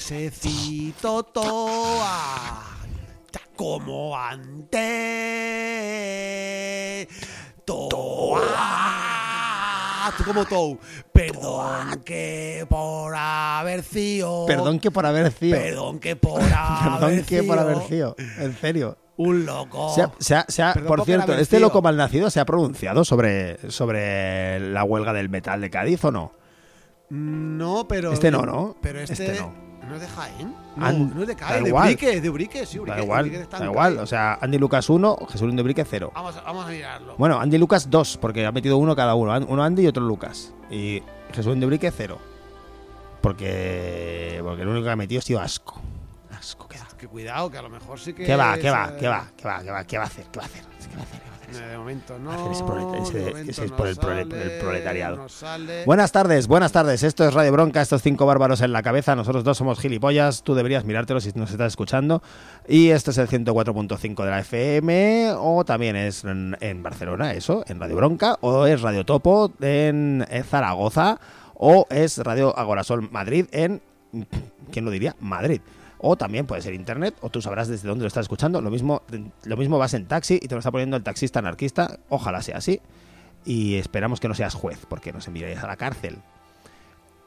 necesito toa. Como antes. Toa. Como Tou. Perdón que por haber sido. Perdón que por haber sido. Perdón que por haber Perdón que por haber sido. En serio. Un loco. Se ha- se ha- se ha- Perdón por cierto, ¿este loco malnacido se ha pronunciado sobre, sobre la huelga del metal de Cádiz o no? No, pero. Este no, ¿no? Pero este. Este no. No. es de Jaén. No, An- no es de Cádiz, de. Ubrique, de Ubrique, sí, Ubrique. Da igual, Ubrique está da igual. O sea, Andy Lucas 1, Jesús de Brique 0. Vamos, a- vamos a mirarlo. Bueno, Andy Lucas 2, porque ha metido uno cada uno. Uno Andy y otro Lucas. Y Jesús de Brique 0. Porque, porque el único que ha metido ha sido asco. Asco, ¿qué da? Que cuidado, que a lo mejor sí que. ¿Qué va? ¿Qué va? eh, ¿Qué va? ¿Qué va? ¿Qué va? ¿Qué va a hacer? ¿Qué va a hacer? ¿Qué va a hacer? De momento no. Ese es por el proletariado. no. Buenas tardes, buenas tardes. Esto es Radio Bronca, estos cinco bárbaros en la cabeza. Nosotros dos somos gilipollas. Tú deberías mirártelo si nos estás escuchando. Y este es el 104.5 de la FM. O también es en, en Barcelona, eso, en Radio Bronca. O es Radio Topo en, en Zaragoza. O es Radio Agorasol Madrid en. ¿Quién lo diría? Madrid. O también puede ser internet, o tú sabrás desde dónde lo estás escuchando. Lo mismo, lo mismo vas en taxi y te lo está poniendo el taxista anarquista. Ojalá sea así y esperamos que no seas juez, porque nos enviarías a la cárcel.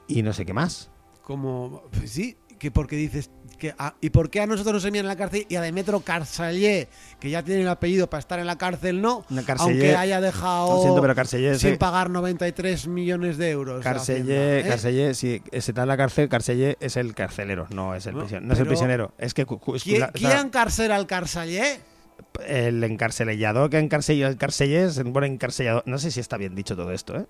Y no sé qué más. Como. pues sí, que porque dices. Que, ¿Y por qué a nosotros nos envían a la cárcel y a Demetro Carsallé, que ya tiene el apellido para estar en la cárcel, no? Aunque haya dejado. Siento, pero. Sin se- pagar 93 millones de euros. Hacienda, ¿eh? Si está en la cárcel, Carsellé es el carcelero, no es el, No, prisionero. No es el prisionero, es que es ¿Quién, la- quién la- encarcela al Carsallé? el encarcelillador que encarcelló el Carsellé es un buen encarcellador. No sé si está bien dicho todo esto, ¿eh?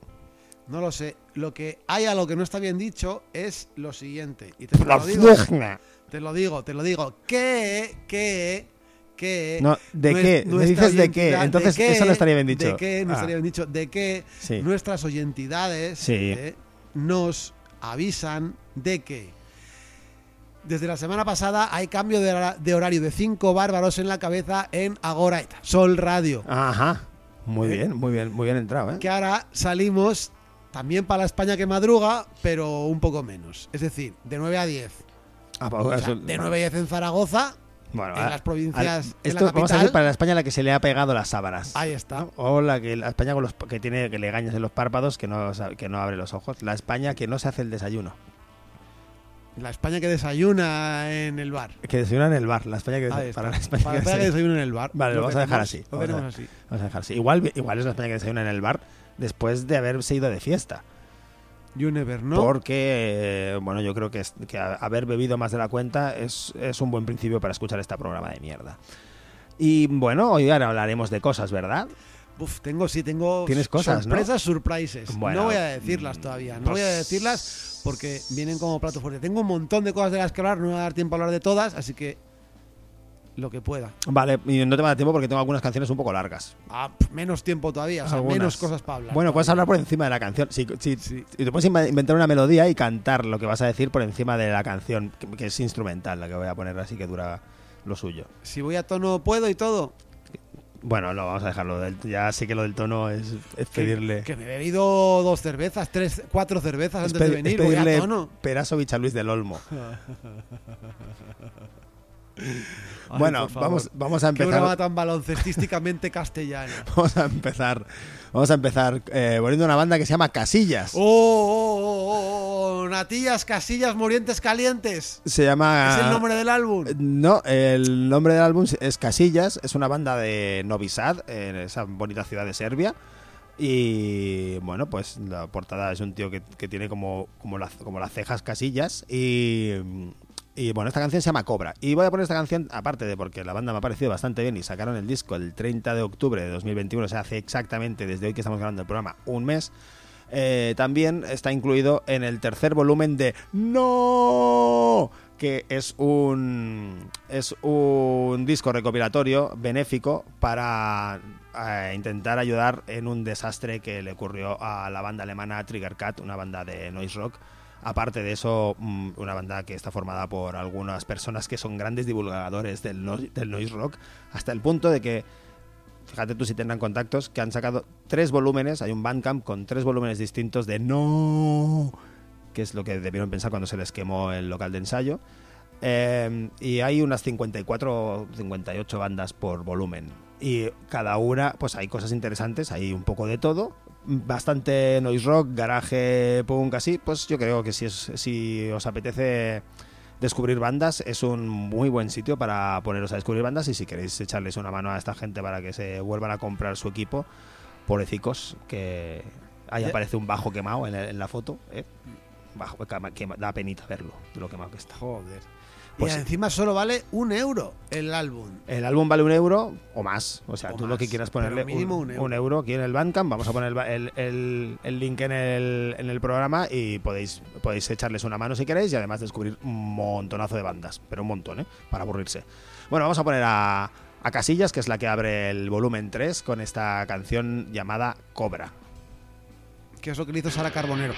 No lo sé. Lo que hay a lo que no está bien dicho es lo siguiente. Y te lo digo. Te lo digo, te lo digo. Que, que, que. No, ¿de qué? Me dices de qué. Entonces, de qué- eso no estaría bien dicho. De que, no Ah. estaría bien dicho. De que Sí. nuestras oyentidades Sí. eh, nos avisan de que. Desde la semana pasada hay cambio de, hora- de horario de cinco bárbaros en la cabeza en Agoraeta, Sol Radio. Ajá. Muy ¿Eh? bien, muy bien, muy bien entrado, ¿eh? Que ahora salimos también para la España que madruga, pero un poco menos. Es decir, de 9 a 10. Ah, pues O sea, de 9 a 10 en Zaragoza, Bueno, en a- las provincias, a- en la esto vamos a decir para la España a la que se le ha pegado las sábanas. ahí está. O la que la España con los, que tiene que le gañas en los párpados que no que no abre los ojos. La España que no se hace el desayuno. La España que desayuna en el bar. Que desayuna en el bar. La España que Ahí desa- está. para la España Para que España que desayuna- desayuna en el bar. Vale, lo vamos a dejar así. Lo Vamos a tenemos dejar- así. Vamos a dejar así. Igual, igual es la España que desayuna en el bar después de haberse ido de fiesta. You never know. Porque, eh, bueno, yo creo que, es- que haber bebido más de la cuenta es, es un buen principio para escuchar este programa de mierda. Y bueno, hoy ahora hablaremos de cosas, ¿verdad? Uf, tengo, sí, tengo Tienes cosas, ¿no? sorpresas, surprises. Bueno, no voy a decirlas todavía. No pues- voy a decirlas porque vienen como plato fuerte. Tengo un montón de cosas de las que hablar, no me va a dar tiempo a hablar de todas, así que lo que pueda. Vale, y no te va a dar tiempo porque tengo algunas canciones un poco largas. Ah, menos tiempo todavía, o sea, Algunas. menos cosas para hablar. Bueno, puedes hablar por encima de la canción. Si, si- Sí. si te puedes inventar una melodía y cantar lo que vas a decir por encima de la canción, que, que es instrumental, la que voy a poner así que dura lo suyo. Si voy a tono puedo y todo. Bueno, no, vamos a dejarlo. del- ya sé que lo del tono es, es pedirle. Que me he bebido dos cervezas, tres, cuatro cervezas es antes de venir. es Voy a pedirle tono. Perasovich a Luis del Olmo. Ay, bueno, vamos, vamos a Qué empezar. tan baloncestísticamente castellana. Vamos a empezar. Vamos a empezar eh, poniendo una banda que se llama Casillas. ¡Oh, oh, oh, oh, oh! Natillas, casillas, morientes calientes. Se llama. Es el nombre del álbum. No, el nombre del álbum es Casillas, es una banda de Novi Sad, en esa bonita ciudad de Serbia. Y bueno, pues la portada es un tío que, que tiene como, como las cejas casillas. Y, y bueno, esta canción se llama Cobra. Y voy a poner esta canción, aparte de porque la banda me ha parecido bastante bien y sacaron el disco el 30 de octubre de 2021, o sea, hace exactamente desde hoy que estamos grabando el programa un mes. Eh, también está incluido en el tercer volumen de No, que es un es un disco recopilatorio benéfico para eh, intentar ayudar en un desastre que le ocurrió a la banda alemana Trigger Cat, una banda de noise rock. Aparte de eso, mm, una banda que está formada por algunas personas que son grandes divulgadores del, no- del noise rock, hasta el punto de que fíjate tú si tendrán contactos, que han sacado tres volúmenes, hay un Bandcamp con tres volúmenes distintos de No, que es lo que debieron pensar cuando se les quemó el local de ensayo. Eh, y hay unas 54 58 bandas por volumen. Y cada una, pues hay cosas interesantes, hay un poco de todo. Bastante noise rock, garaje, punk, así. Pues yo creo que si, es, si os apetece descubrir bandas, es un muy buen sitio para poneros a descubrir bandas. Y si queréis echarles una mano a esta gente para que se vuelvan a comprar su equipo, pobrecicos, que ahí aparece un bajo quemado en, la- en la foto. ¿eh? Bajo, que da penita verlo, de lo quemado que está. Joder. Pues y encima solo vale un euro el álbum. El álbum vale un euro o más. O sea, O tú lo que quieras ponerle mínimo un, un euro. un euro aquí en el Bandcamp. Vamos a poner el, el- el- el link en el, en el programa y podéis, podéis echarles una mano si queréis y además descubrir un montonazo de bandas. Pero un montón, ¿eh? Para aburrirse. Bueno, vamos a poner a, a Casillas, que es la que abre el volumen 3 con esta canción llamada Cobra. Que es lo que le hizo Sara Carbonero.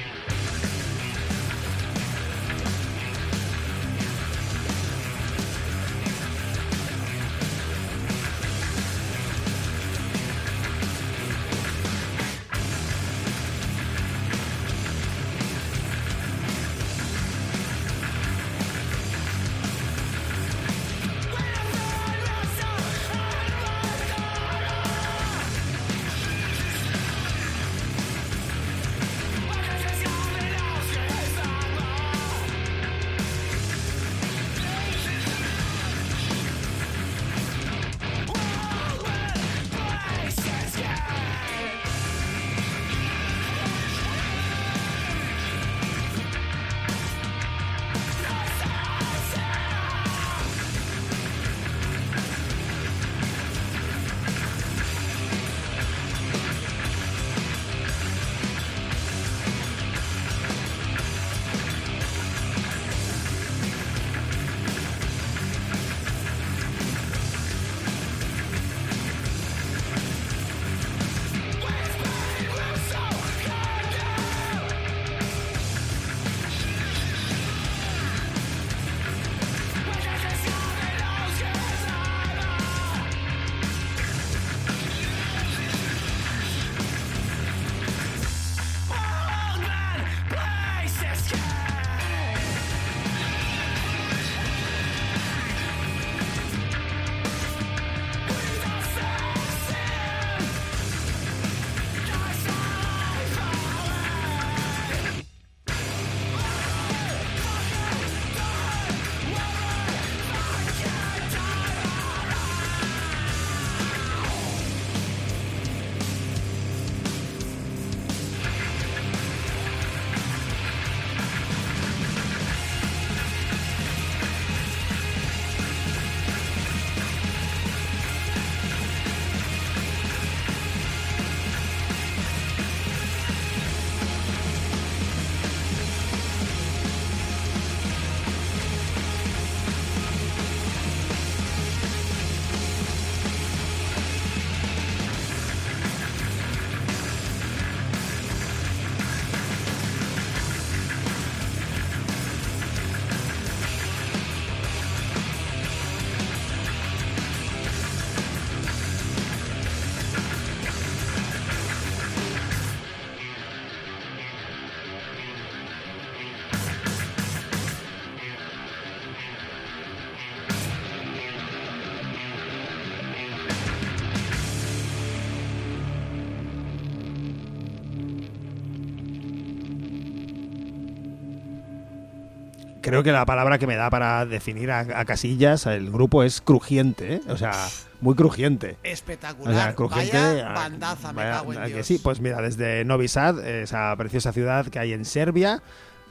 Creo que la palabra que me da para definir a, a Casillas, el grupo, es crujiente, ¿eh? O sea, muy crujiente. Espectacular. O sea, crujiente. Vaya ah, bandaza, me vaya- cago en que Dios. sí, pues mira, desde Novi Sad, esa preciosa ciudad que hay en Serbia,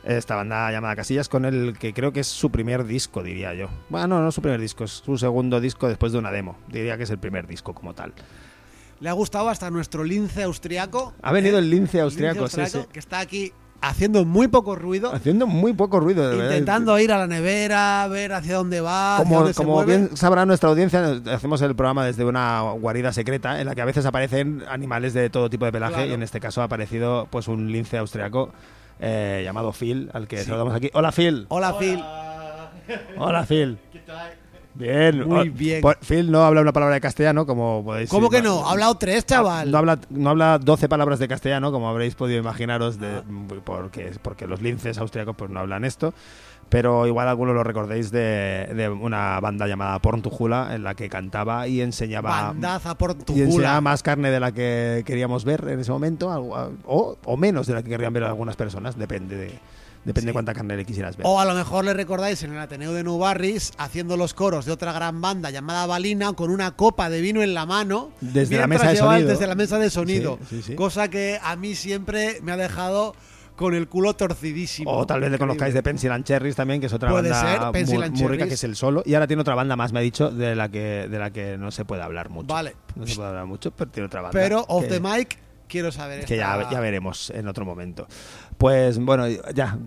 esta banda llamada Casillas, con el que creo que es su primer disco, diría yo. Bueno, no, su primer disco, es su segundo disco después de una demo. Diría que es el primer disco como tal. Le ha gustado hasta nuestro lince austriaco. Ha venido ¿eh? el lince austriaco, sí, austriaco, sí. que está aquí haciendo muy poco ruido, Haciendo muy poco ruido, de verdad. intentando ir a la nevera, ver hacia dónde va, hacia Como, dónde bien sabrá nuestra audiencia, hacemos el programa desde una guarida secreta en la que a veces aparecen animales de todo tipo de pelaje Claro. y en este caso ha aparecido pues un lince austriaco eh, llamado Phil, al que Sí. saludamos aquí. Hola Phil. Hola, Phil. Hola Phil. Bien. Muy O- bien. Phil no habla una palabra de castellano, como podéis ¿Cómo que no? Ha hablado tres, chaval. No habla, no habla 12 palabras de castellano, como habréis podido imaginaros, de, porque, porque los linces austriacos pues, no hablan esto. Pero igual algunos lo recordéis de, de una banda llamada Porntujula, en la que cantaba y enseñaba, Bandaza y enseñaba más carne de la que queríamos ver en ese momento, o, o menos de la que querrían ver algunas personas, depende de, depende de cuánta carne le quisieras ver. O a lo mejor le recordáis en el Ateneo de Nou Barris haciendo los coros de otra gran banda llamada Balina con una copa de vino en la mano Desde la mesa de sonido. desde la mesa de sonido. Sí, sí, sí. Cosa que a mí siempre me ha dejado con el culo torcidísimo. O tal vez le conozcáis de Pencil and Cherries también, que es otra Puede banda ser, muy, and muy rica, que es el solo. Y ahora tiene otra banda más, me ha dicho, de la que, de la que no se puede hablar mucho. Vale. No se puede hablar mucho, pero tiene otra banda. Pero off que- the mic quiero saber que ya, esta- ya veremos en otro momento. Pues bueno, ya, ya,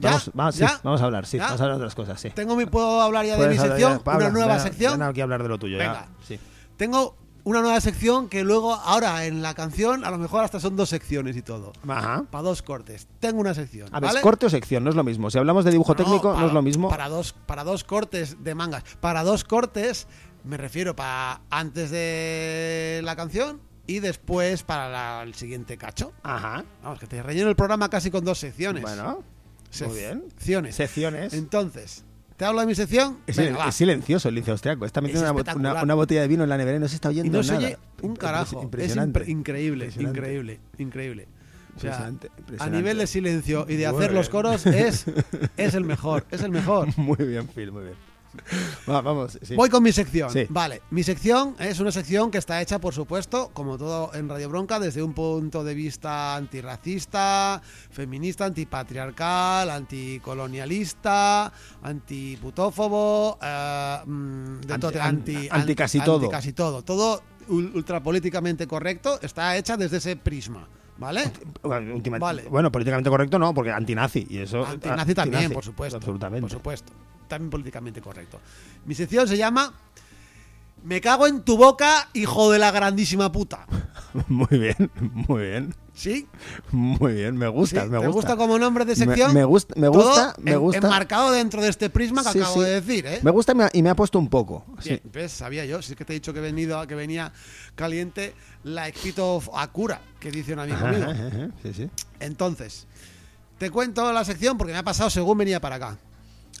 vamos, vamos, sí, ¿Ya? vamos a hablar, sí, ¿Ya? vamos a hablar de otras cosas, sí. Tengo mi, ¿Puedo hablar ya de mi sección? ya, ¿Una nueva sección? aquí hablar de lo tuyo, ya. Venga. Sí. Tengo una nueva sección que luego, ahora en la canción, a lo mejor hasta son dos secciones y todo. Ajá. Para dos cortes. Tengo una sección. A ver, ¿vale? ¿es corte o sección? No es lo mismo. Si hablamos de dibujo No, técnico, no para- es lo mismo. Para dos, para dos cortes de mangas. Para dos cortes, me refiero para antes de la canción y después para la- el siguiente cacho. Ajá. Vamos, que te relleno el programa casi con dos secciones. Bueno, muy bien. Secciones. Secciones. Entonces, ¿te hablo de mi sección? Es, Venga, va. es silencioso el lince austriaco. Está metiendo Es una, una, una botella de vino en la nevera y no se está oyendo Y no se nada. oye un carajo. Es Impresionante. impre- increíble, Impresionante. increíble, increíble. O sea, Impresionante, a nivel de silencio y de Muy hacer los coros es, es el mejor, es el mejor. Muy bien, Phil, muy bien. Va, vamos, sí. Voy con mi sección. Sí. Vale, mi sección es una sección que está hecha, por supuesto, como todo en Radio Bronca, desde un punto de vista antirracista, feminista, antipatriarcal, anticolonialista, antiputófobo, eh, mm, de Anti- todo, an- anti, anti casi anti todo. casi todo. Todo ul- ultrapolíticamente correcto está hecha desde ese prisma. ¿Vale? Bueno, última- Vale. bueno, políticamente correcto no, porque antinazi. Y eso, Antinazi también, antinazi, por supuesto. Absolutamente. Por supuesto. También políticamente correcto. Mi sección se llama Me cago en tu boca, hijo de la grandísima puta. Muy bien, muy bien. ¿Sí? Muy bien, me gusta, ¿Sí? me ¿Te gusta. gusta como nombre de sección? me gusta- me Todo gusta, me en- gusta. Enmarcado dentro de este prisma que Sí, acabo sí. de decir, ¿eh? Me gusta y me ha- y me ha puesto un poco. sí. Bien, ¿ves? Sabía yo. Si es que te he dicho que, he venido, que venía caliente la Expito Akura, que dice un amigo Ajá, mío. ajá, ajá, sí, sí. Entonces, te cuento la sección porque me ha pasado según venía para acá.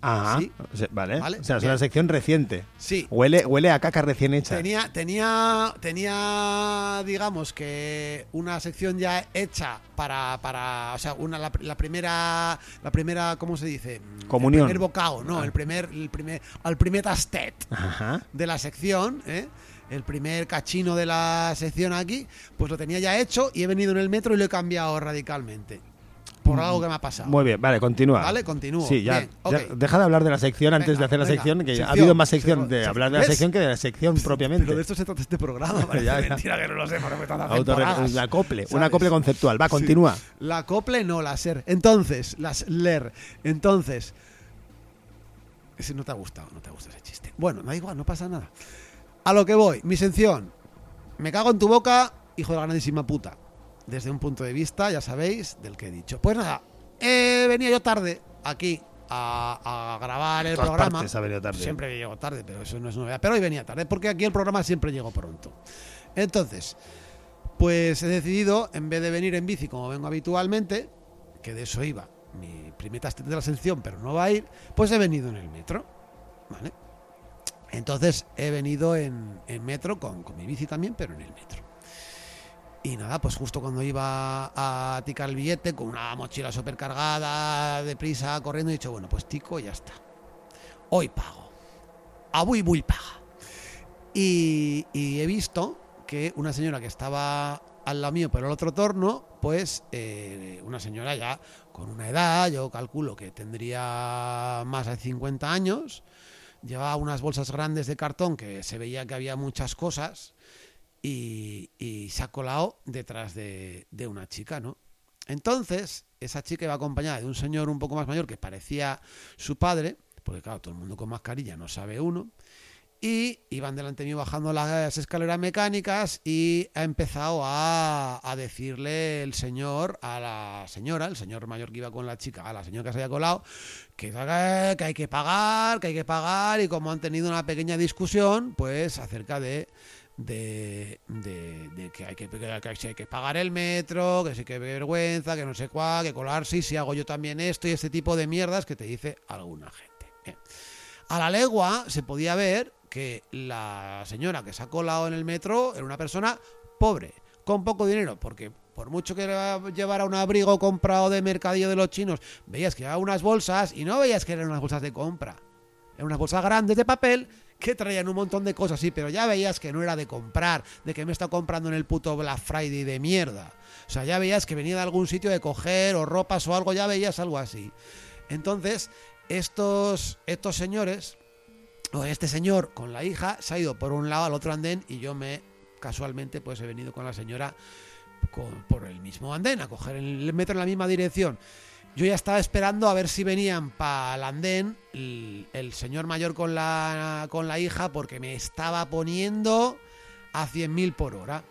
Ajá, Sí. o sea, vale. Vale, O sea, es bien. una sección reciente. Sí. Huele, huele a caca recién hecha. Tenía, tenía, tenía, digamos que una sección ya hecha para, para, o sea, una la, la primera, la primera, ¿cómo se dice? Comunión. El primer bocado, no, Ah. el primer, el primer, al primer tastet Ajá. de la sección, ¿eh? El primer cachino de la sección aquí, pues lo tenía ya hecho y he venido en el metro y lo he cambiado radicalmente. Por algo que me ha pasado. Muy bien, vale, continúa. Vale, continúo. Sí, ya, Bien, ya- ok. deja de hablar de la sección antes de hacer la venga, sección, que ha habido más sección sección, de sección. hablar de la ¿Ves? sección que de la sección propiamente. Pero de esto se trata este programa, parece Ya, ya. mentira que no lo sé, porque la acople, un ¿Sabes? acople conceptual. Va, Sí. continúa. La acople no, la ser. Entonces, las leer. Entonces. Ese no te ha gustado, no te ha gustado ese chiste. Bueno, da igual, no pasa nada. A lo que voy, mi sección. Me cago en tu boca, hijo de la grandísima puta. Desde un punto de vista, ya sabéis, del que he dicho. Pues nada, eh, venía yo tarde aquí a, a grabar el todas programa. partes ha venido tarde. Siempre llego tarde, pero eso no es novedad. Pero hoy venía tarde, porque aquí el programa siempre llegó pronto. Entonces, pues he decidido, en vez de venir en bici como vengo habitualmente, que de eso iba mi primera de la sección, pero no va a ir, pues he venido en el metro. ¿Vale? Entonces he venido en, en metro con, con mi bici también, pero en el metro. Y nada, pues justo cuando iba a ticar el billete, con una mochila súper cargada, deprisa, corriendo, he dicho, bueno, pues tico, ya está. Hoy pago. A muy, paga. Y, he visto que una señora que estaba al lado mío, pero el otro torno, pues eh, una señora ya con una edad, yo calculo que tendría más de 50 años, llevaba unas bolsas grandes de cartón que se veía que había muchas cosas y, se ha colado detrás de, de una chica, ¿no? Entonces, esa chica iba acompañada de un señor un poco más mayor que parecía su padre, porque claro, todo el mundo con mascarilla no sabe uno, y iban delante mío bajando las escaleras mecánicas y ha empezado a, a decirle el señor a la señora, el señor mayor que iba con la chica, a la señora que se había colado, que, que hay que pagar, que hay que pagar y como han tenido una pequeña discusión, pues acerca de de, de, de que, hay que, pagar el metro, que sí que vergüenza, que no sé cuál, que colarse, y si hago yo también esto y este tipo de mierdas que te dice alguna gente. A la legua se podía ver que la señora que se ha colado en el metro era una persona pobre, con poco dinero, porque por mucho que llevara un abrigo comprado de mercadillo de los chinos, veías que llevaba unas bolsas y no veías que eran unas bolsas de compra. Eran unas bolsas grandes de papel que traían un montón de cosas, sí, pero ya veías que no era de comprar, de que me está comprando en el puto Black Friday de mierda. O sea, ya veías que venía de algún sitio de coger o ropas o algo, ya veías algo así. Entonces, estos, estos señores, o este señor con la hija, se ha ido por un lado al otro andén y yo me, casualmente, pues he venido con la señora con- por el mismo andén, a coger el metro en la misma dirección. Yo ya estaba esperando a ver si venían para el andén el, señor mayor con la, con la hija porque me estaba poniendo a 100.000 por hora.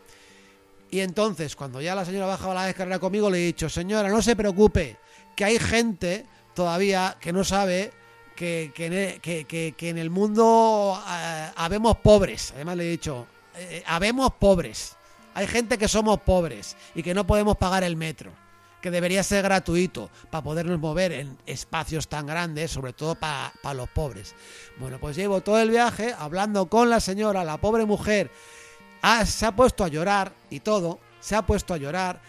Y entonces, cuando ya la señora bajaba la escalera conmigo, le he dicho, señora, no se preocupe, que hay gente todavía que no sabe que, que que, que- en el mundo eh, habemos pobres. Además le he dicho, eh, habemos pobres. Hay gente que somos pobres y que no podemos pagar el metro que debería ser gratuito para podernos mover en espacios tan grandes, sobre todo para los pobres. Bueno, pues llevo todo el viaje hablando con la señora, la pobre mujer, se ha puesto a llorar y todo, se ha puesto a llorar,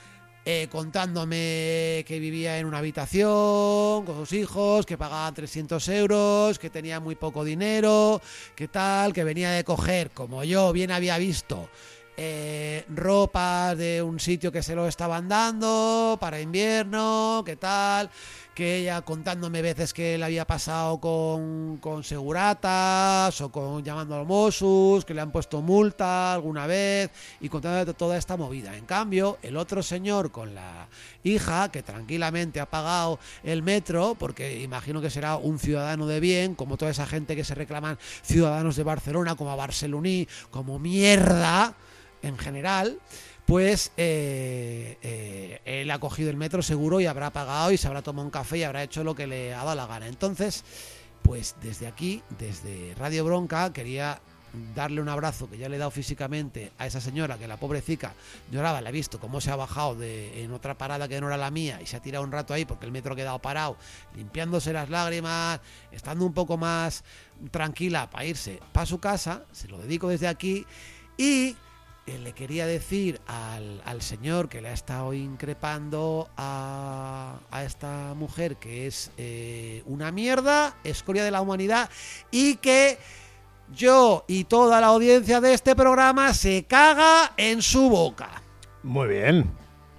eh, contándome que vivía en una habitación con sus hijos, que pagaba 300 euros, que tenía muy poco dinero, que tal, que venía de coger, como yo bien había visto, eh, ropas de un sitio que se lo estaban dando para invierno, qué tal, que ella contándome veces que le había pasado con, con seguratas o con llamando a los Mossos, que le han puesto multa alguna vez y contando toda esta movida. En cambio, el otro señor con la hija, que tranquilamente ha pagado el metro, porque imagino que será un ciudadano de bien, como toda esa gente que se reclaman ciudadanos de Barcelona, como a Barceloní, como mierda en general, pues eh, eh, él ha cogido el metro seguro y habrá pagado y se habrá tomado un café y habrá hecho lo que le ha dado la gana. Entonces, pues desde aquí, desde Radio Bronca, quería darle un abrazo que ya le he dado físicamente a esa señora que la pobrecita lloraba, la he visto cómo se ha bajado de, en otra parada que no era la mía y se ha tirado un rato ahí porque el metro ha quedado parado, limpiándose las lágrimas, estando un poco más tranquila para irse para su casa, se lo dedico desde aquí y le quería decir al, al señor que le ha estado increpando a, a esta mujer que es eh, una mierda, escoria de la humanidad y que yo y toda la audiencia de este programa se caga en su boca. Muy bien,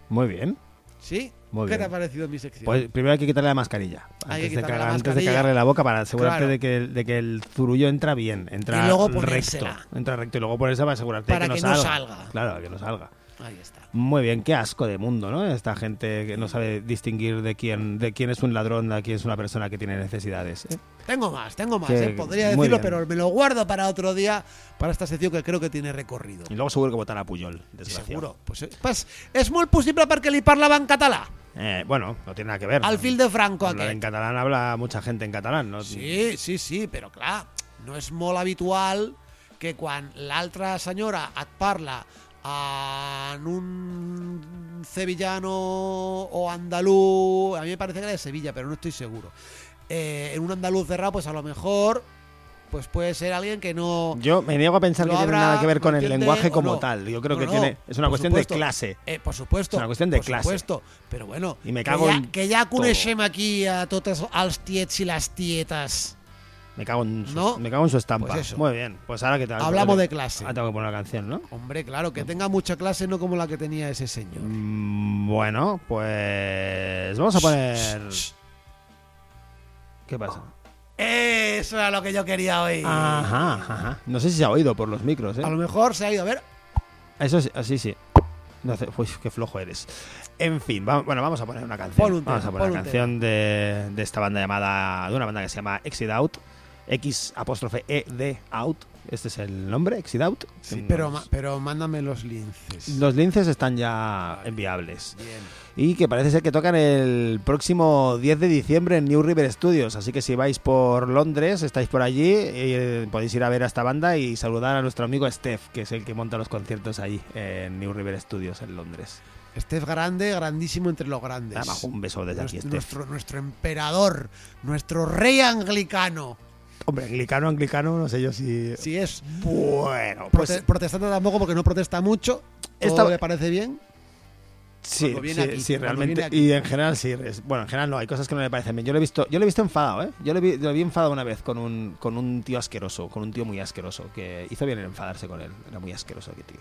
muy bien. ¿Sí? Muy ¿Qué bien. te ha parecido mi sección? Pues primero hay que quitarle la mascarilla. Hay que Antes, de, la antes cagarle la boca para asegurarte Claro. de, que, de que el zurullo entra bien, entra Y luego recto. Entra recto y luego ponérsela para asegurarte Para de que, no salga. salga. Claro, que no salga. Ahí está. Muy bien, qué asco de mundo, ¿no? Esta gente que no sabe distinguir de quién, de quién es un ladrón, de quién es una persona que tiene necesidades. ¿eh? Tengo más, tengo más. Que- eh, Podría muy decirlo, pero me lo guardo para otro día, para esta sección que creo que tiene recorrido. Y luego seguro que votan a Puyol, desgraciado. Seguro. Pues, eh, pues és molt possible perquè li parlava en català. Eh, bueno, no tiene nada que ver. Al ¿no? fil de Franco Hablar en catalán habla mucha gente en catalán, ¿no? Sí, sí, sí, però clar, no és molt habitual que quan l'altra senyora et parla en un sevillano o andaluz, a mí me parece que era de Sevilla, pero no estoy seguro, eh, en un andaluz cerrado, pues a lo mejor pues puede ser alguien que no. Yo me niego a pensar que tiene nada que ver con el lenguaje como no. tal. Yo creo No, que no, tiene es una por cuestión supuesto. de clase. Eh, por supuesto. Es una cuestión de por clase. supuesto. Pero bueno, Y me que cago ja, en que coneixem aquí a totes els tiets y las tietas. Me cago en su, ¿No? me cago en su estampa. Pues eso. Muy bien. Pues ahora que tal. Hablamos de clase. Ahora tengo que poner una canción, ¿no? Hombre, claro, que tenga mucha clase, no como la que tenía ese señor. Mm, Bueno, pues vamos a poner. ¿Qué pasa? Eso era lo que yo quería oír. Ajá, ajá. No sé si se ha oído por los micros, ¿eh? A lo mejor se ha ido a ver. Eso sí, así sí. No uy, qué flojo eres. En fin, va- bueno, vamos a poner una canción. Pon un vamos a poner pon una un canción de, de esta banda llamada. de una banda que se llama Exit Out. X apóstrofe E D Out. Este es el nombre, Exit Out. Sí, Nos- pero, ma- pero mándame los linces. Los linces están ya enviables. Bien. Y que parece ser que tocan el próximo 10 de diciembre en New River Studios. Así que si vais por Londres, estáis por allí, eh, podéis ir a ver a esta banda y saludar a nuestro amigo Steph, que es el que monta los conciertos allí en New River Studios en Londres. Steph Grande, grandísimo entre los grandes. Nada un beso desde aquí, Steph. nuestro, nuestro emperador, nuestro rey anglicano. Hombre, anglicano, anglicano, no sé yo si... Si es Bueno, prote- pues protestante tampoco porque no protesta mucho. Todo Esta- le parece bien. sí, viene sí, aquí, sí, realmente. viene. Y en general sí. es- bueno, en general no, hay cosas que no le parecen bien. Yo lo he visto, yo lo he visto enfadado, ¿eh? Yo lo vi, lo vi enfadado una vez con un, con un tío asqueroso, con un tío muy asqueroso, que hizo bien en enfadarse con él. Era muy asqueroso aquel tío.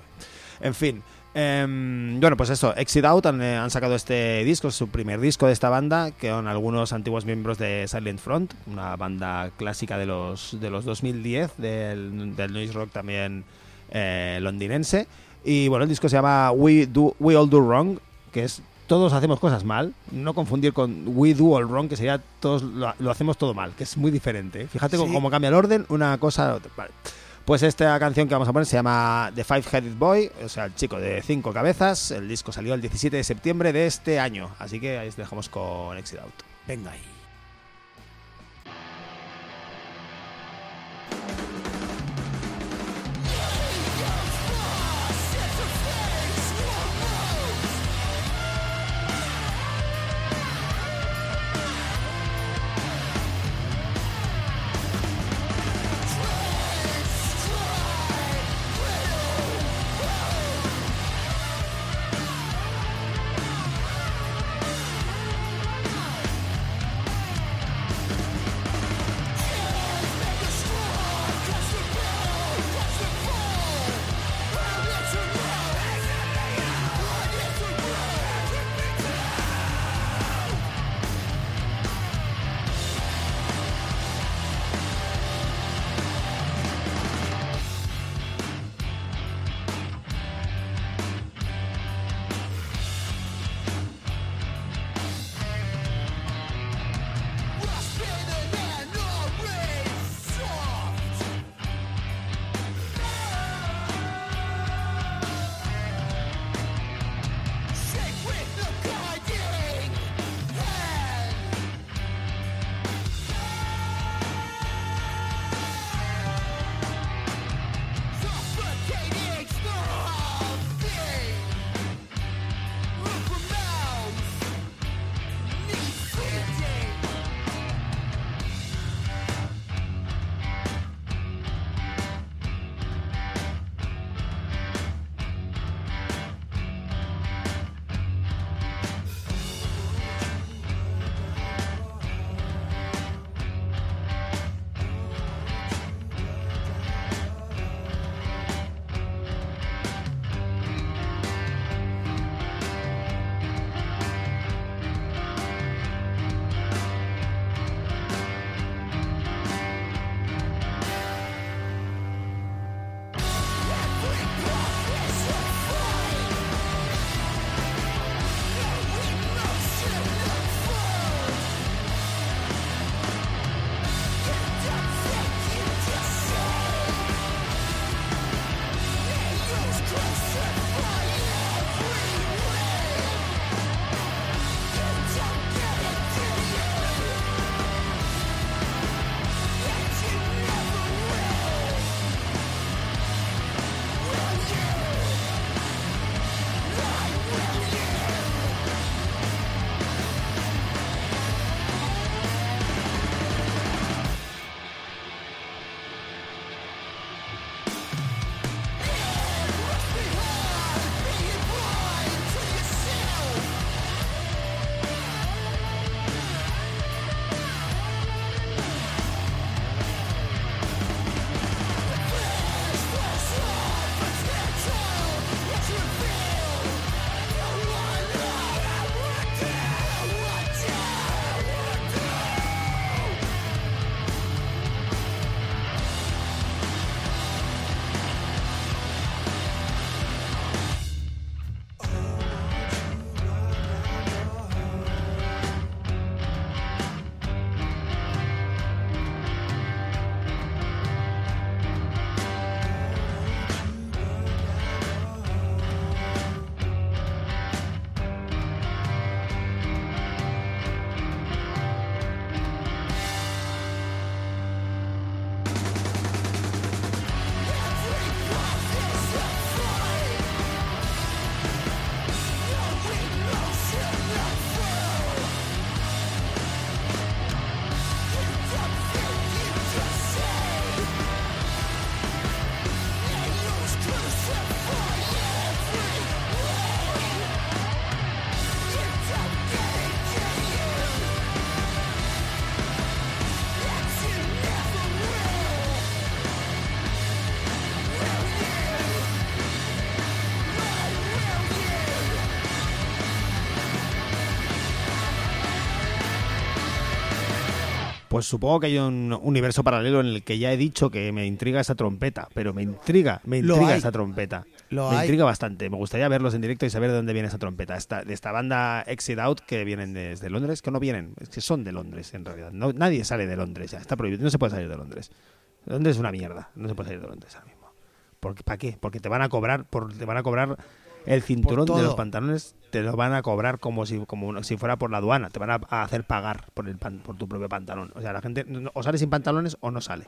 En fin. Em, bueno, pues eso, Exit Out han, eh, han sacado este disco, su primer disco de esta banda, que son algunos antiguos miembros de Silent Front, una banda clásica de los, de los 2010, del, del noise rock también eh, londinense. Y bueno, el disco se llama We, Do, We All Do Wrong, que es todos hacemos cosas mal, no confundir con We Do All Wrong, que sería todos lo, lo hacemos todo mal, que es muy diferente. Fíjate Sí. cómo cómo cambia el orden, una cosa. Vale. Pues esta canción que vamos a poner se llama The Five Headed Boy, o sea, el chico de cinco cabezas. El disco salió el 17 de septiembre de este año, así que ahí os dejamos con Exit Out. Venga ahí. Pues supongo que hay un universo paralelo en el que ya he dicho que me intriga esa trompeta, pero me intriga, me intriga esa trompeta. Lo me hay. intriga bastante. Me gustaría verlos en directo y saber de dónde viene esa trompeta. Esta, de esta banda Exit Out que vienen desde Londres, que no vienen, es que son de Londres en realidad. No, nadie sale de Londres ya, está prohibido, no se puede salir de Londres. Londres es una mierda, no se puede salir de Londres ahora mismo. ¿Para qué? Porque te van a cobrar, por, te van a cobrar el cinturón de los pantalones, te lo van a cobrar como si, como si fuera por la aduana, te van a, a hacer pagar por, el pan- por tu propio pantalón. O sea, la gente no- o sale sin pantalones o no sale.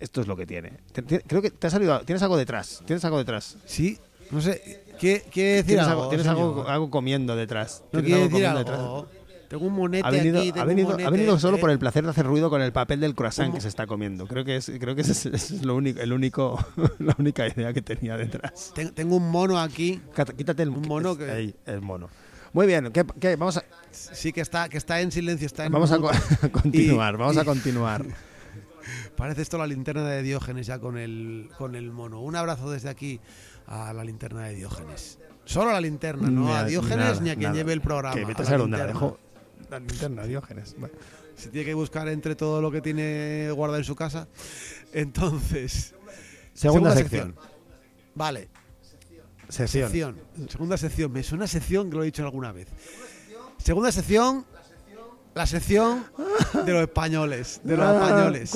Esto es lo que tiene. Te- te- creo que te ha salido, tienes algo detrás, tienes algo detrás. Sí, no sé. ¿Qué, quiere decir Tienes algo? algo, tienes algo, algo comiendo detrás. ¿No Tienes algo comiendo algo? Tengo un monete Ha venido, aquí. ha, un venido, ha monete, venido solo ¿eh? por el placer de hacer ruido con el papel del croissant que se está comiendo. Creo que es, creo que ese es, ese es lo único, el único, la única idea que tenía detrás. Ten- Tengo un mono aquí. Quítate el Un mono que- Ahí, el mono. Muy bien, ¿qué, qué? Vamos a, Sí, que está, que está en silencio. Está en vamos a, continuar, vamos y- a continuar. Parece esto la linterna de Diógenes ya con el, con el mono. Un abrazo desde aquí a la linterna de Diógenes. Solo a la linterna, no a Diógenes nada, ni a quien nada. lleve el programa. Que vete a a la la dejo. La linterna, Diógenes. Bueno. Se tiene que buscar entre todo lo que tiene guardado en su casa. Entonces, Segunda, sección. Vale, Sección. sección. Segunda sección. Me suena sección que lo he dicho alguna vez. Segunda sección. La sección de los españoles. De los Ah, españoles.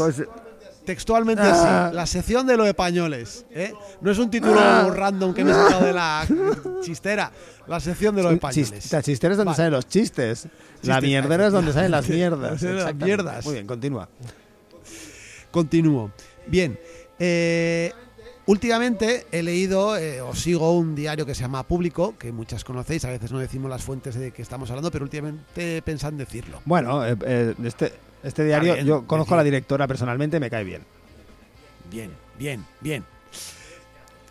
Textualmente Ah. así, la sección de los españoles. ¿eh? No es un título Ah. random que me he sacado de la chistera. La sección de los españoles. Chis- la chistera es donde Vale. salen los chistes. la mierdera es donde salen las mierdas. Las mierdas. Muy bien, continúa. Continúo. Bien. eh, últimamente he leído eh, o sigo un diario que se llama Público, que muchas conocéis. A veces no decimos las fuentes de que estamos hablando, pero últimamente en decirlo. Bueno, eh, eh, este, este diario, bien, yo conozco a la directora personalmente, me cae bien. Bien, bien, bien.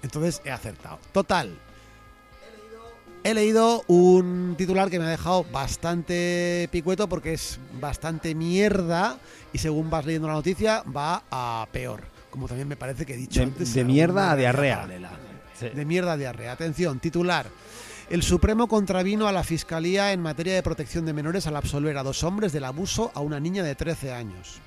Entonces he acertado. Total. He leído un titular que me ha dejado bastante picueto porque es bastante mierda y según vas leyendo la noticia va a peor. Como también me parece que he dicho De- antes. de mierda a diarrea. De mierda a diarrea. Atención, titular. El Supremo contravino a la Fiscalía en materia de protección de menores al absolver a dos hombres del abuso a una niña de 13 años.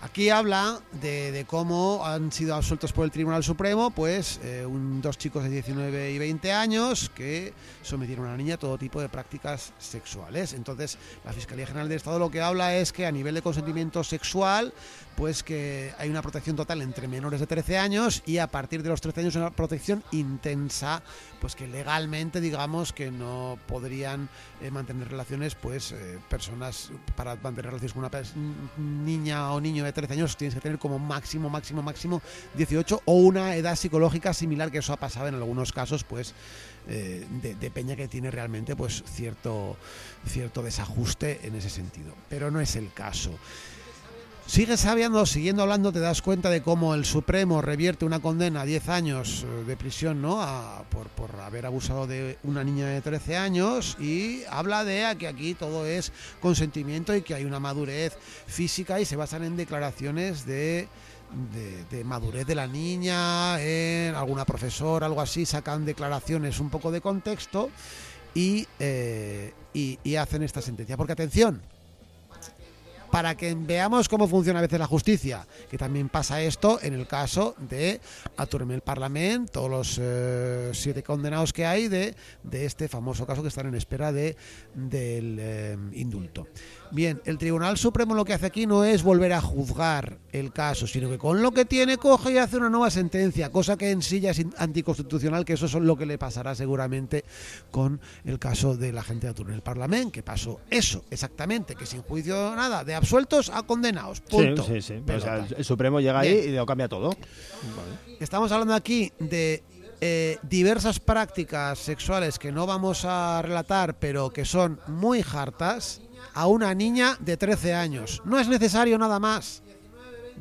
Aquí habla de, cómo han sido absueltos por el Tribunal Supremo, pues eh, dos chicos de 19 y 20 años que sometieron a una niña a todo tipo de prácticas sexuales. Entonces, la Fiscalía General del Estado lo que habla es que a nivel de consentimiento sexual, pues que hay una protección total entre menores de 13 años y a partir de los 13 años una protección intensa, pues que legalmente digamos que no podrían eh, mantener relaciones, pues eh, personas para mantener relaciones con una niña o niño de 13 años tienes que tener como máximo, máximo, máximo 18 o una edad psicológica similar que eso ha pasado en algunos casos, pues eh, de, de peña que tiene realmente pues cierto cierto desajuste en ese sentido, pero no es el caso. Sigues sabiendo, siguiendo hablando, te das cuenta de cómo el Supremo revierte una condena a 10 años eh, de prisión, ¿no? A- por, por haber abusado de una niña de 13 años y habla de a que aquí todo es consentimiento y que hay una madurez física y se basan en declaraciones de, de, de madurez de la niña, en alguna profesora, algo así, sacan declaraciones un poco de contexto y, eh, y, y hacen esta sentencia. Porque atención, para que veamos cómo funciona a veces la justicia, que también pasa esto en el caso de Aturme el Parlamento, todos los eh, siete condenados que hay de, de este famoso caso que están en espera de, del eh, indulto. Bien, el Tribunal Supremo lo que hace aquí no es volver a juzgar el caso, sino que con lo que tiene coge y hace una nueva sentencia, cosa que en sí ya es anticonstitucional, que eso es lo que le pasará seguramente con el caso de la gente de Aturme el Parlamento, que pasó eso, exactamente, que sin juicio nada, de absueltos a condenados. Punto. Sí, sí, sí. O sea, Pelota. el Supremo llega ahí y lo cambia todo. Estamos hablando aquí de eh, diversas prácticas sexuales que no vamos a relatar, pero que son muy hartas, a una niña de 13 años. No es necesario nada más.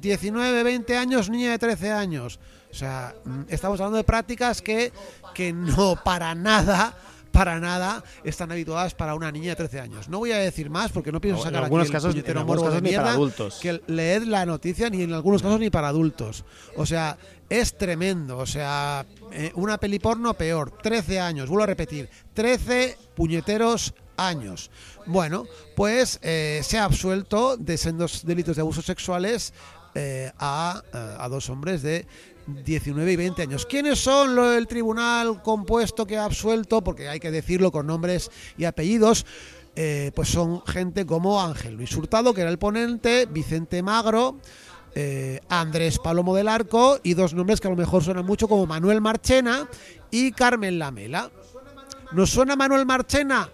19, 20 años, niña de 13 años. O sea, mm, estamos hablando de prácticas que, que no para nada para nada están habituadas para una niña de 13 años. No voy a decir más porque no pienso En sacar algunos aquí el casos- en algunos casos ni para adultos. Que leed la noticia ni en algunos casos ni para adultos. O sea, es tremendo. O sea, eh, una peli porno peor. 13 años, vuelvo a repetir. 13 puñeteros años. Bueno, pues eh, se ha absuelto de sendos delitos de abusos sexuales eh, a, eh, a dos hombres de 19 y 20 años. ¿Quiénes son lo- el tribunal compuesto que ha absuelto? Porque hay que decirlo con nombres y apellidos. Eh, pues son gente como Ángel Luis Hurtado, que era el ponente, Vicente Magro, eh, Andrés Palomo del Arco y dos nombres que a lo mejor suenan mucho como Manuel Marchena y Carmen Lamela. ¿Nos suena Manuel Marchena?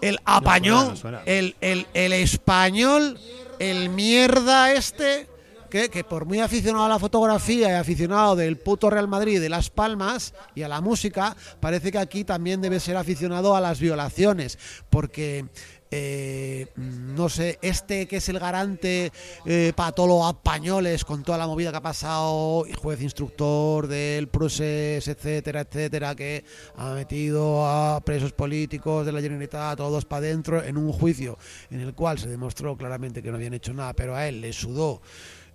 El apañón, suena. El, el, el español, el mierda este, que, que por muy aficionado a la fotografía y aficionado del puto Real Madrid de Las Palmas y a la música, parece que aquí también debe ser aficionado a las violaciones, porque eh, no sé, este que es el garante eh, para todos los españoles con toda la movida que ha pasado, juez instructor del proceso, etcétera, etcétera, que ha metido a presos políticos de la Generalitat, todos para adentro, en un juicio en el cual se demostró claramente que no habían hecho nada, pero a él le sudó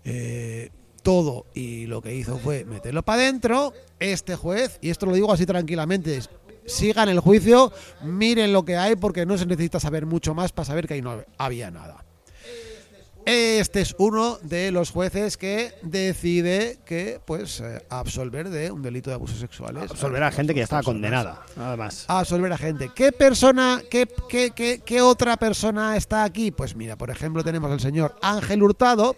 eh, todo y lo que hizo fue meterlo para adentro. Este juez, y esto lo digo así tranquilamente, sigan el juicio, miren lo que hay porque no se necesita saber mucho más para saber que ahí no había nada. Este es uno de los jueces que decide que pues eh, absolver de un delito de abusos sexuales. Absolver a gente que ya estaba condenada, nada más. absolver a gente. ¿Qué persona, qué, qué, qué, qué otra persona está aquí? Pues mira, por ejemplo, tenemos al señor Ángel Hurtado.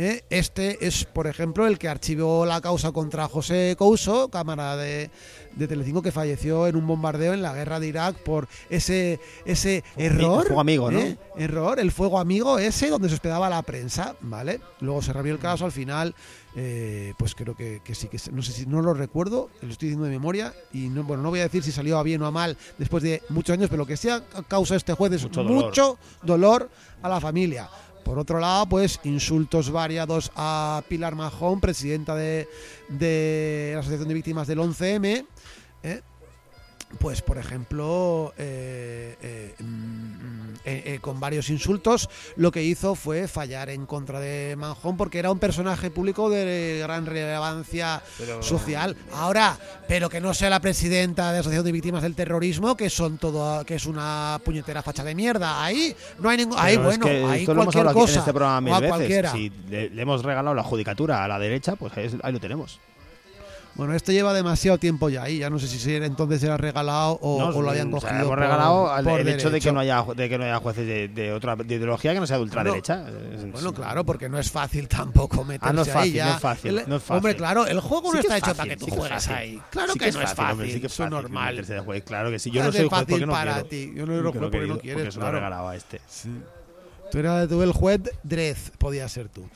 ¿Eh? Este es, por ejemplo, el que archivó la causa contra José Couso, cámara de, de Telecinco, que falleció en un bombardeo en la guerra de Irak por ese, ese error. fuego amigo, ¿no? ¿eh? Error, el fuego amigo ese donde se hospedaba la prensa, ¿vale? Luego se revió el caso, al final, eh, pues creo que, que sí, que no sé si no lo recuerdo, lo estoy diciendo de memoria, y no, bueno, no voy a decir si salió a bien o a mal después de muchos años, pero lo que sea causa este juez es Mucho dolor, a la familia. Por otro lado, pues insultos variados a Pilar Majón, presidenta de, la Asociación de Víctimas del 11M. ¿eh? Pues, por ejemplo, eh, eh, mm, eh, eh, con varios insultos, lo que hizo fue fallar en contra de Manjón porque era un personaje público de gran relevancia Pero- social. Ahora, pero que no sea la presidenta de la Asociación de Víctimas del Terrorismo, que son todo, que es una puñetera facha de mierda. Ahí no hay ningún, ahí Pero es bueno, que ahí esto lo hemos cualquier aquí cosa en este programa mil veces. Si le, le hemos regalado la judicatura a la derecha, pues ahí, ahí lo tenemos. Bueno, esto lleva demasiado tiempo ya ahí. Ya no sé si se- entonces era regalado o, No, o lo habían o sea, cogido. hemos por- regalado al- por el hecho de que derecho. no haya de que no haya jueces de, de otra de ideología que no sea de ultraderecha. Es- Bueno, claro, porque no es fácil tampoco meterse Ah, no es ahí fácil, ya. no es fácil, El- no es fácil. Hombre, claro, el juego Sí no que está es hecho fácil, para que tú sí que es juegas fácil. ahí. Claro Sí que, no es fácil, hombre, sí que es eso es normal. meterse de juez. Claro que sí. Yo no soy juez fácil porque no para ti. Yo no lo juego porque no quieres, Porque regalado a este. Tú eras tú el juez Drez, podía ser tú.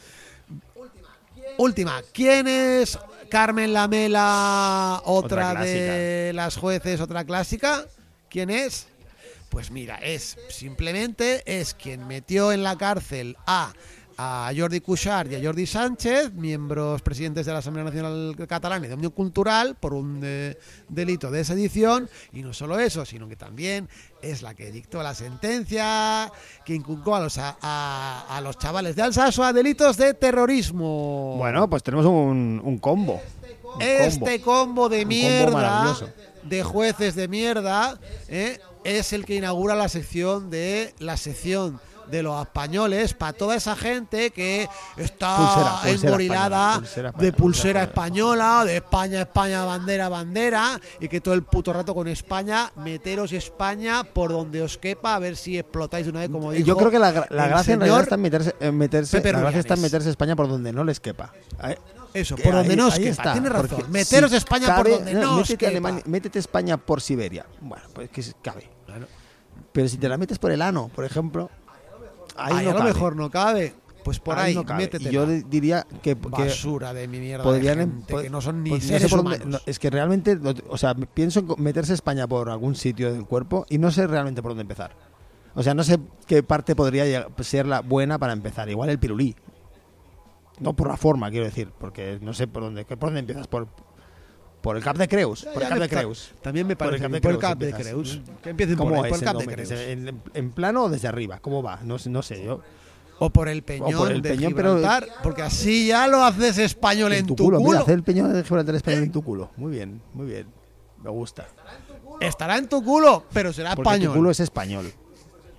Última, ¿quién es Carmen Lamela, otra, Otra de las jueces, otra clásica? ¿Quién es? Pues mira, es simplemente es quien metió en la cárcel a a Jordi Cuixart y a Jordi Sánchez, miembros presidentes de la Asamblea Nacional Catalana y de Unión Cultural, por un delito de sedición. Y no solo eso, sino que también es la que dictó la sentencia que inculcó a los, a, a- a los chavales de Alsaso a delitos de terrorismo. Bueno, pues tenemos un, un combo. Este combo de mierda, de jueces de mierda, ¿eh? es el que inaugura la sección de la sección de los españoles para toda esa gente que está Pulsera, pulsera engorilada española, pulsera de pulsera española, de España, España, bandera, bandera, y que todo el puto rato con España, meteros España por donde os quepa, a ver si explotáis de una vez como dijo Yo creo que la, la gracia en realidad está en meterse, en meterse, la gracia está en meterse España por donde no les quepa. Eso, por donde ahí- no os ahí quepa, está, tiene razón. Meteros si España cabe- por donde no os métete, quepa. Alemania- métete España por Siberia. Bueno, pues que cabe. Pero si te la metes por el ano, por ejemplo, ahí, Ahí no a lo cabe. mejor no cabe. Pues por ahí, no métete. Yo di- diría que, que basura de mi mierda podrían de em- gente pod- que no son ni pues no sé seres por dónde- humanos. no, es que realmente, o sea, pienso en meterse España por algún sitio del cuerpo y no sé realmente por dónde empezar. O sea, no sé qué parte podría lleg- ser la buena para empezar. Igual el pirulí. No por la forma, quiero decir, porque no sé por dónde, por dónde empiezas. Por, Por el Cap de Creus. Por el Cap de Creus. También me parece por el Cap de. Creus. Que empiecen por ¿Cómo ahí, es por el Cap de? Creus. ¿En, en- plano o desde arriba? ¿Cómo va? No, sé- no sé yo. O por el Peñón por el de Peñón, pero- porque así ya lo haces español en, tu culo. Mira, hacer el peñón de Gibraltar español en tu culo. Muy bien, muy bien. Me gusta. Estará en tu culo, pero será Porque español. tu culo es español.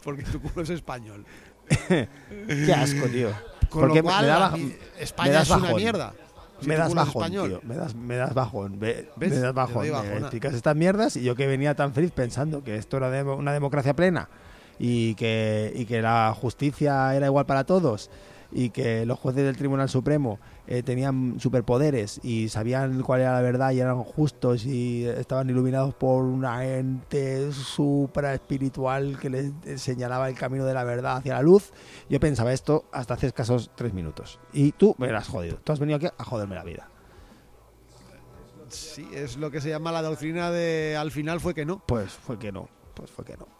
Porque tu culo es español. Qué asco, tío. Con Porque lo cual, me, da España das es una bajón. mierda. Me das bajón, tío. Me das, me das bajón. Me, me das bajón. Me bajona. explicas estas mierdas y yo que venía tan feliz pensando que esto era demo- una democracia plena y que, y que la justicia era igual para todos y que los jueces del Tribunal Supremo eh, tenían superpoderes y sabían cuál era la verdad y eran justos y estaban iluminados por una ente supra espiritual que les señalaba el camino de la verdad hacia la luz. Yo pensaba esto hasta hace escasos tres minutos. Y tú me lo has jodido. Tú has venido aquí a joderme la vida. Sí, es lo que se llama la doctrina de al final fue que no. Pues fue que no. Pues fue que no.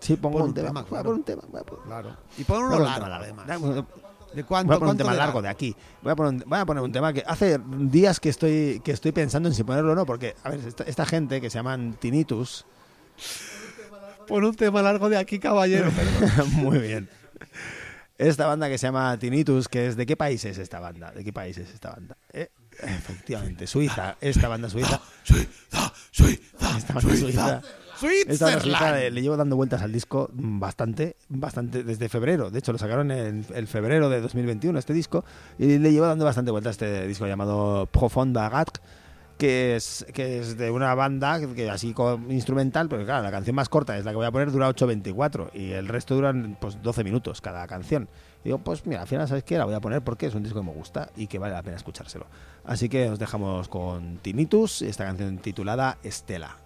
Sí, pongo Pon un, un tema. tema, Voy a claro. poner un tema. Voy a poner- Claro. Y pon voy uno un largo, tema además. largo. ¿De Voy cuánto, a poner un tema largo de aquí. Voy a, poner un, voy a poner un tema que hace días que estoy, que estoy pensando en si ponerlo o no, porque, a ver, esta, esta gente que se llaman Tinnitus, Pon un tema largo de aquí, caballero. muy bien. Esta banda que se llama Tinnitus, que es ¿de qué país es esta banda? ¿De qué país es esta banda? Eh, efectivamente, Suiza. Esta banda suiza. Suiza, Suiza, Esta banda suiza. Esta le, le llevo dando vueltas al disco bastante, bastante desde febrero. De hecho, lo sacaron en el febrero de 2021 este disco y le llevo dando bastante vueltas este disco llamado Profond Bagat, que es que es de una banda que, así con instrumental, pero claro, la canción más corta es la que voy a poner dura 8.24 y el resto duran pues 12 minutos cada canción. Y digo, pues mira, al final sabes qué, la voy a poner porque es un disco que me gusta y que vale la pena escuchárselo. Así que os dejamos con Tinnitus esta canción titulada. Estela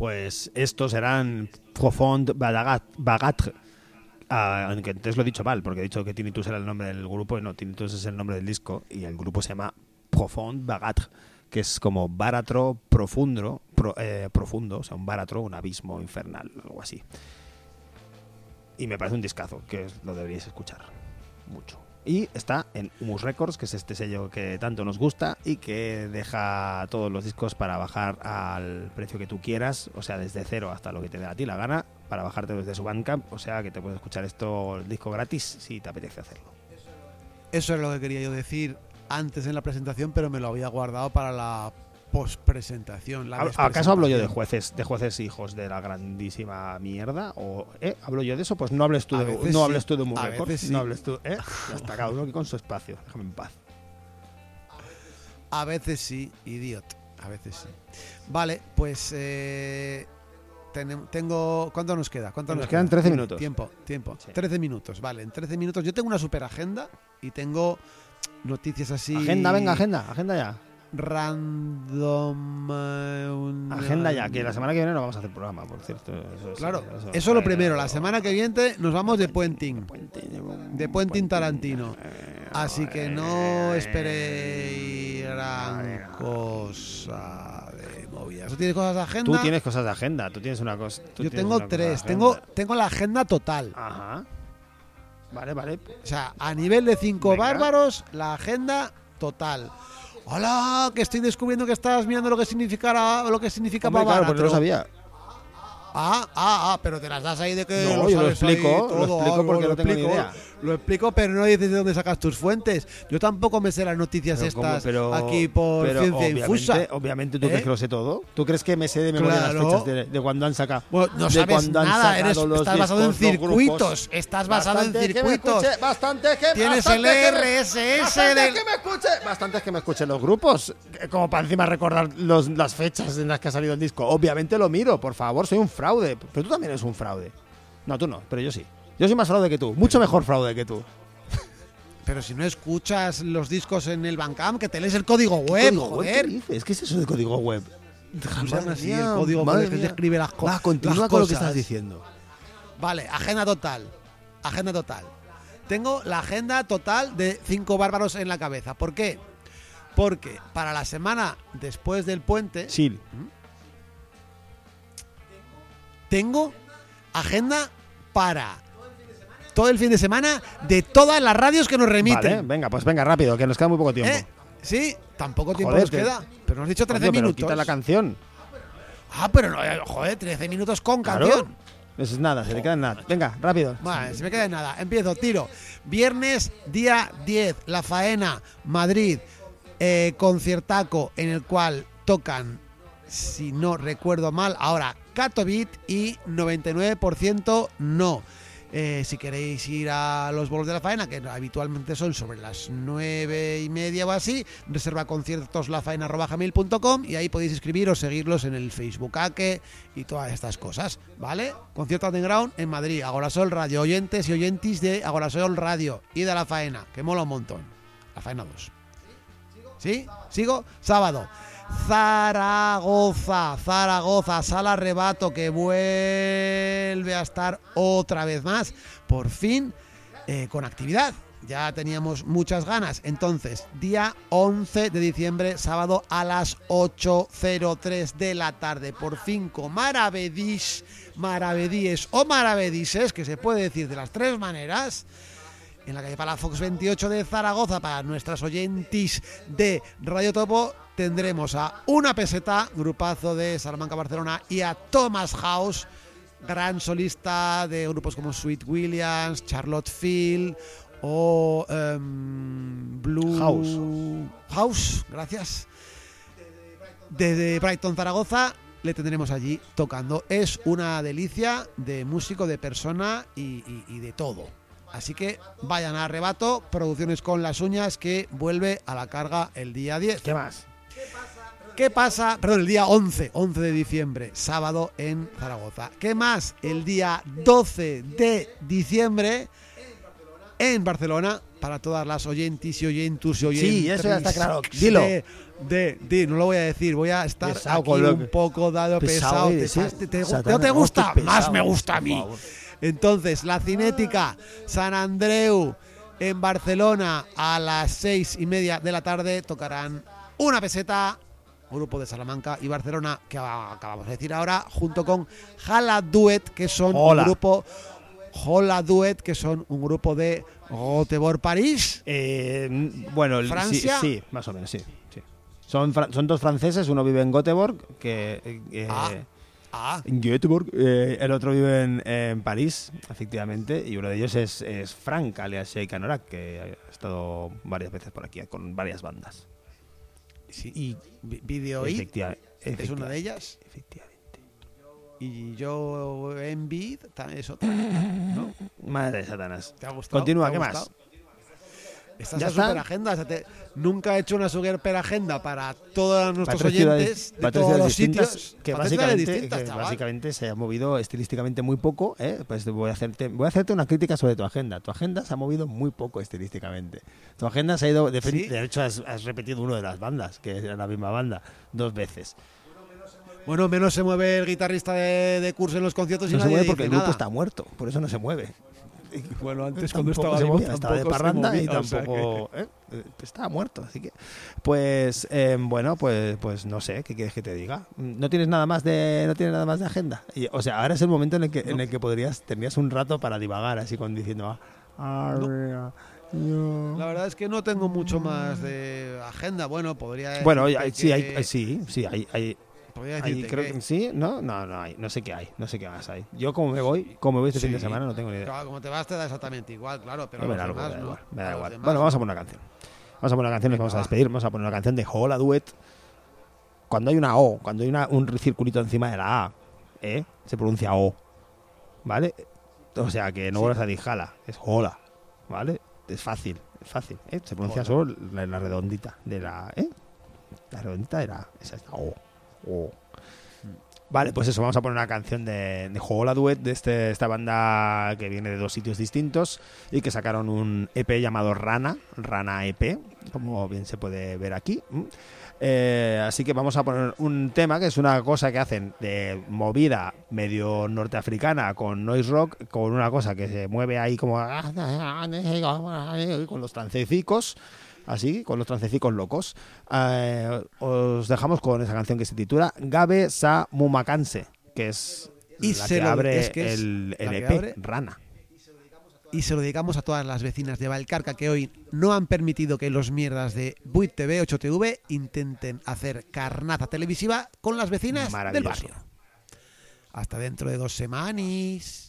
Pues estos eran Profond Bagatre. Ah, aunque antes lo he dicho mal, porque he dicho que Tinnitus era el nombre del grupo y no, Tinnitus es el nombre del disco y el grupo se llama Profond Bagatre, que es como baratro profundo, pro- eh, profundo, o sea, un baratro, un abismo infernal, algo así. Y me parece un discazo, que lo deberíais escuchar mucho. Y está en Humus Records, que es este sello que tanto nos gusta y que deja todos los discos para bajar al precio que tú quieras, o sea, desde cero hasta lo que te dé a ti la gana, para bajarte desde su Bandcamp, o sea, que te puedes escuchar esto, el disco gratis, si te apetece hacerlo. Eso es lo que quería yo decir antes en la presentación, pero me lo había guardado para la ¿Hab- ¿Acaso hablo yo de jueces, de jueces hijos de la grandísima mierda? ¿O eh, hablo yo de eso? Pues no hables tú A de, no sí, hables tú de veces sí. no hables tú, ¿eh? Ya está cada uno con su espacio, déjame en paz. A veces sí, idiot. A veces sí. Vale, pues eh, tengo. ¿Cuánto nos queda? ¿Cuánto Nos nos quedan queda? 13 minutos. Tiempo, tiempo. Sí. 13 minutos, vale. En 13 minutos. Yo tengo una super agenda y tengo noticias así. Agenda, venga, agenda, agenda ya. Random. eh, un- Agenda ya, que la semana que viene no vamos a hacer programa, por cierto. Eso, Claro, eso es lo primero. La semana que viene nos vamos de puenting. De Puenting Tarantino. Así que no esperéis gran cosa de movidas. ¿Tú tienes cosas de agenda? Tú tienes cosas de agenda, tú tienes una cosa. Yo tengo tres. Tengo, tengo la agenda total. Ajá. Vale, vale. O sea, a nivel de cinco Venga. bárbaros, la agenda total. Hola, que estoy descubriendo que estás mirando lo que significa lo que significa Hombre, claro, porque no sabía. Ah, ah, ah, pero te las das ahí de que No, lo yo lo explico, lo explico porque no tengo ni explico, idea. Lo explico, pero no dices de dónde sacas tus fuentes. Yo tampoco me sé las noticias estas Pero- aquí por pero ciencia obviamente- infusa. Obviamente tú ¿Eh? crees que lo sé todo. ¿Tú crees que me sé de memoria Claro. las fechas de, de cuando han sacado? Bueno, no de sabes nada, eres, estás basado en circuitos. Estás basado Bastante en que circuitos. escuche, bastante que Tienes bastante el que me- RSS bastante del- que me escuche, bastante es que me escuchen los grupos, eh, como para encima recordar los- las fechas en las que ha salido el disco. Obviamente lo miro, por favor, soy un fraude, pero tú también eres un fraude. No, tú no, pero yo sí. Yo soy más fraude que tú, mucho mejor fraude que tú. Pero si no escuchas los discos en el Bandcamp, que te lees el código web, ¿Código web? ¿Qué joder. dices? ¿Qué es eso de código web? Llama así, Mía, el código madre web que escribe las, co- Va, continúa las con lo que cosas. estás diciendo. Vale, agenda total. Agenda total. Tengo la agenda total de cinco bárbaros en la cabeza. ¿Por qué? Porque para la semana después del puente Sí. tengo agenda para todo el fin de semana de todas las radios que nos remiten. Vale, venga, pues venga, rápido, que nos queda muy poco tiempo. ¿Eh? Sí, tampoco tiempo Joder, nos que- queda. Pero nos has dicho 13 Coño, pero minutos. quita la canción. ah, pero no, eh, joder, 13 minutos con Claro. canción. Eso es nada, se le queda nada. Venga, rápido. Vale, se me queda nada. Empiezo, tiro. Viernes, día 10, La Faena, Madrid, eh, conciertaco en el cual tocan, si no recuerdo mal, ahora Catobit y 99% no. Eh, si queréis ir a los bolos de la faena, que habitualmente son sobre las nueve y media o así, reserva conciertos lafaena.gmail.com y ahí podéis escribir o seguirlos en el Facebook Ake y todas estas cosas, ¿vale? Concierto underground en Madrid, Agorasol Radio, oyentes y oyentis de Agorasol Radio y de la faena, que mola un montón. La faena 2. ¿Sí? ¿Sigo? Sábado. Zaragoza, Zaragoza, Sala Rebato que vuelve a estar otra vez más, por fin, eh, con actividad. Ya teníamos muchas ganas. Entonces, día 11 de diciembre, sábado a las 8.03 de la tarde. Por fin, con maravedís, maravedíes o maravedises, que se puede decir de las tres maneras en la calle Palafox 28 de Zaragoza para nuestras oyentis de Radio Topo tendremos a Una Peseta, grupazo de Salamanca, Barcelona, y a Thomas House, gran solista de grupos como Sweet Williams, Charlotte Field o em, Blue House. House, gracias. Desde Brighton, Zaragoza, le tendremos allí tocando. Es una delicia de músico, de persona y, y- y de todo. Así que vayan a Arrebato, Producciones con las uñas, que vuelve a la carga el día 10. ¿Qué más? ¿Qué pasa? Perdón, el día 11, 11 de diciembre, sábado en Zaragoza. ¿Qué más? El día 12 de diciembre en Barcelona, para todas las oyentes y oyentus y oyentes. Sí, eso ya está claro. Dilo. De, de, de- no lo voy a decir, voy a estar aquí un poco dado Pesado, pesado. eh, te, ¿no te gusta? Más me gusta a mí. Entonces, la Cinética, San Andreu, en Barcelona, a las seis y media de la tarde, tocarán una peseta, grupo de Salamanca y Barcelona, que acabamos de decir ahora, junto con Jala Duet, que son Hola. un grupo. Hola Duet, que son un grupo de Göteborg París. Eh, bueno, el- sí- ¿Francia? Sí, más o menos, sí. sí. Son, son dos franceses, uno vive en Göteborg, que... eh, eh, Ah. Ah, en Göteborg, eh, el otro vive en, en París, efectivamente, y uno de ellos es, es Frank, alias Sheikh Anorak, que ha estado varias veces por aquí con varias bandas. Sí. y Vi- Video It es una de ellas. Efectivamente. Y yo Envid es otra. ¿no? Madre de Satanás. ¿Te ha gustado? Continúa, ¿Te ¿qué ha más? gustado? Esta ¿Ya es la está? super agenda. o sea, te- nunca he hecho una super agenda para todos nuestros Para oyentes de todos los sitios. que básicamente, que básicamente se ha movido estilísticamente muy poco. ¿eh? Pues voy a hacerte voy a hacerte una crítica sobre tu agenda. Tu agenda se ha movido muy poco estilísticamente. Tu agenda se ha ido de, ¿Sí? de hecho has, has repetido uno de las bandas, que era la misma banda, dos veces. Bueno, menos se mueve el guitarrista de, de curso en los conciertos y No se mueve porque el grupo nada. está muerto, por eso no se mueve. Bueno, antes Tampoco cuando estaba vivo movía, estaba de tampoco parranda y movía, o sea tampoco ¿eh? Eh, estaba muerto, así que pues eh, bueno, pues pues no sé, ¿qué quieres que te diga? No tienes nada más de no tienes nada más de agenda. Y, o sea, ahora es el momento en el que en el que podrías tendrías un rato para divagar así con diciendo ah, "Arrea, yo". La verdad es que no tengo mucho más de agenda. Bueno, podría Bueno, hay- sí, hay, que- sí, sí, hay, hay, podría creo que- que sí, no, no, no hay, no sé qué hay, no sé qué más hay. Yo como me voy, como me voy este fin de semana, no tengo ni idea. Claro, como te vas te da exactamente igual, claro, pero me da demás me da no. igual, me da igual. demás Bueno, no. vamos a poner una canción. Vamos a poner una canción, nos vamos a despedir. Vamos a poner una canción de Hola Duet. Cuando hay una O, cuando hay una- un circulito encima de la A, ¿eh? se pronuncia O. ¿Vale? O sea que no Sí. vuelvas a decir jala, es hola. ¿Vale? Es fácil, es fácil. ¿eh? Se pronuncia Hola. solo la, la redondita de la. ¿eh? La redondita de la. Esa es la O. O. Vale, pues eso, vamos a poner una canción de, de Hola Duet de este, esta banda que viene de dos sitios distintos y que sacaron un EP llamado Rana, Rana EP, como bien se puede ver aquí. Mm. Eh, así que vamos a poner un tema que es una cosa que hacen de movida medio norteafricana con noise rock, con una cosa que se mueve ahí como con los trancecicos. Así, con los trancecicos locos. Eh, os dejamos con esa canción que se titula Gabe Sa Mumakanse, que es Y la se que lo- abre es que es el, el EP, abre- Rana. Y se lo dedicamos a todas las vecinas de Valcarca que hoy no han permitido que los mierdas de Buit TV 8TV intenten hacer carnaza televisiva con las vecinas del barrio. Hasta dentro de dos semanas.